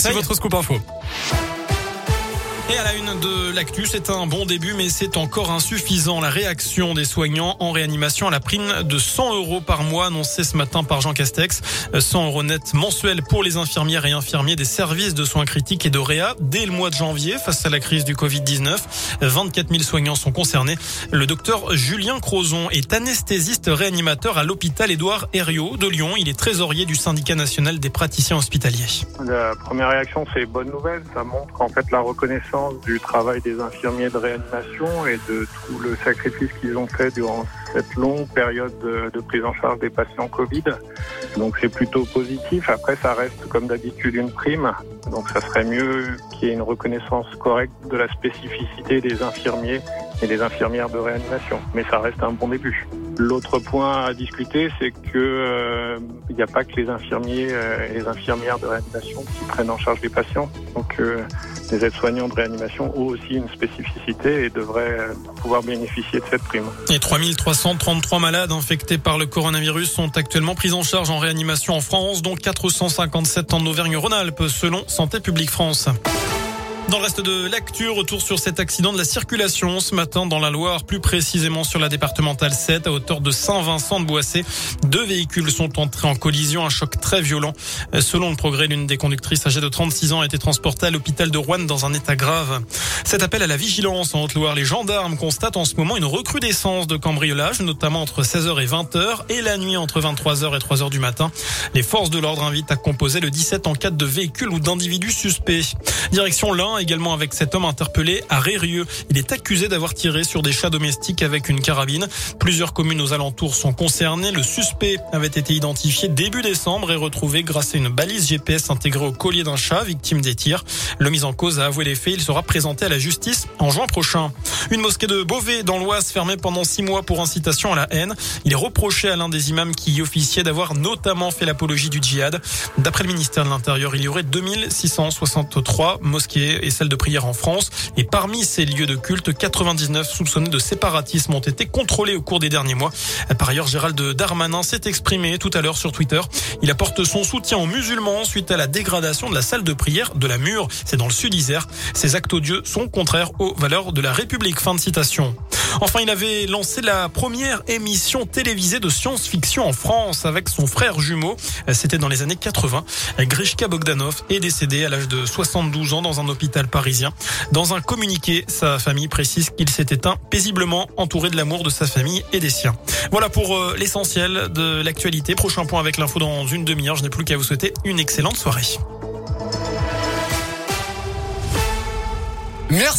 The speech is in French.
C'est votre scoop info. Et à la une de l'actu, c'est un bon début, mais c'est encore insuffisant. La réaction des soignants en réanimation à la prime de 100 euros par mois annoncée ce matin par Jean Castex. 100 euros net mensuels pour les infirmières et infirmiers des services de soins critiques et de réa dès le mois de janvier face à la crise du Covid-19. 24 000 soignants sont concernés. Le docteur Julien Crozon est anesthésiste réanimateur à l'hôpital Édouard Herriot de Lyon. Il est trésorier du syndicat national des praticiens hospitaliers. La première réaction, c'est bonne nouvelle. Ça montre qu'en fait la reconnaissance du travail des infirmiers de réanimation et de tout le sacrifice qu'ils ont fait durant cette longue période de, prise en charge des patients Covid. Donc c'est plutôt positif. Après, ça reste comme d'habitude une prime. Donc ça serait mieux qu'il y ait une reconnaissance correcte de la spécificité des infirmiers et des infirmières de réanimation. Mais ça reste un bon début. L'autre point à discuter, c'est que euh, il n'y a pas que les infirmiers euh, et les infirmières de réanimation qui prennent en charge les patients. Donc euh, les aides-soignants de réanimation ont aussi une spécificité et devraient pouvoir bénéficier de cette prime. Et 3333 malades infectés par le coronavirus sont actuellement pris en charge en réanimation en France, dont 457 en Auvergne-Rhône-Alpes, selon Santé publique France. Dans le reste de l'actu, retour sur cet accident de la circulation ce matin dans la Loire, plus précisément sur la départementale 7 à hauteur de Saint-Vincent de Boissé. Deux véhicules sont entrés en collision, un choc très violent. Selon le progrès, l'une des conductrices âgée de 36 ans a été transportée à l'hôpital de Rouen dans un état grave. Cet appel à la vigilance en Haute-Loire, les gendarmes constatent en ce moment une recrudescence de cambriolage, notamment entre 16h et 20h et la nuit entre 23h et 3h du matin. Les forces de l'ordre invitent à composer le 17 en cas de véhicules ou d'individus suspects. Direction l'un également avec cet homme interpellé à Rérieux. Il est accusé d'avoir tiré sur des chats domestiques avec une carabine. Plusieurs communes aux alentours sont concernées. Le suspect avait été identifié début décembre et retrouvé grâce à une balise GPS intégrée au collier d'un chat victime des tirs. Le mis en cause a avoué les faits. Il sera présenté à la justice en juin prochain. Une mosquée de Beauvais dans l'Oise fermée pendant six mois pour incitation à la haine. Il est reproché à l'un des imams qui y officiait d'avoir notamment fait l'apologie du djihad. D'après le ministère de l'Intérieur, il y aurait 2663 mosquées et de prière en France. Et parmi ces lieux de culte, 99 soupçonnés de séparatisme ont été contrôlés au cours des derniers mois. Par ailleurs, Gérald Darmanin s'est exprimé tout à l'heure sur Twitter. Il apporte son soutien aux musulmans suite à la dégradation de la salle de prière de la Mure. C'est dans le sud Isère. Ces actes odieux sont contraires aux valeurs de la République. Fin de citation. Enfin, il avait lancé la première émission télévisée de science-fiction en France avec son frère jumeau. C'était dans les années 80. Grishka Bogdanov est décédé à l'âge de 72 ans dans un hôpital parisien. Dans un communiqué, sa famille précise qu'il s'est éteint paisiblement entouré de l'amour de sa famille et des siens. Voilà pour euh, l'essentiel de l'actualité. Prochain point avec l'info dans une demi-heure. Je n'ai plus qu'à vous souhaiter une excellente soirée. Merci.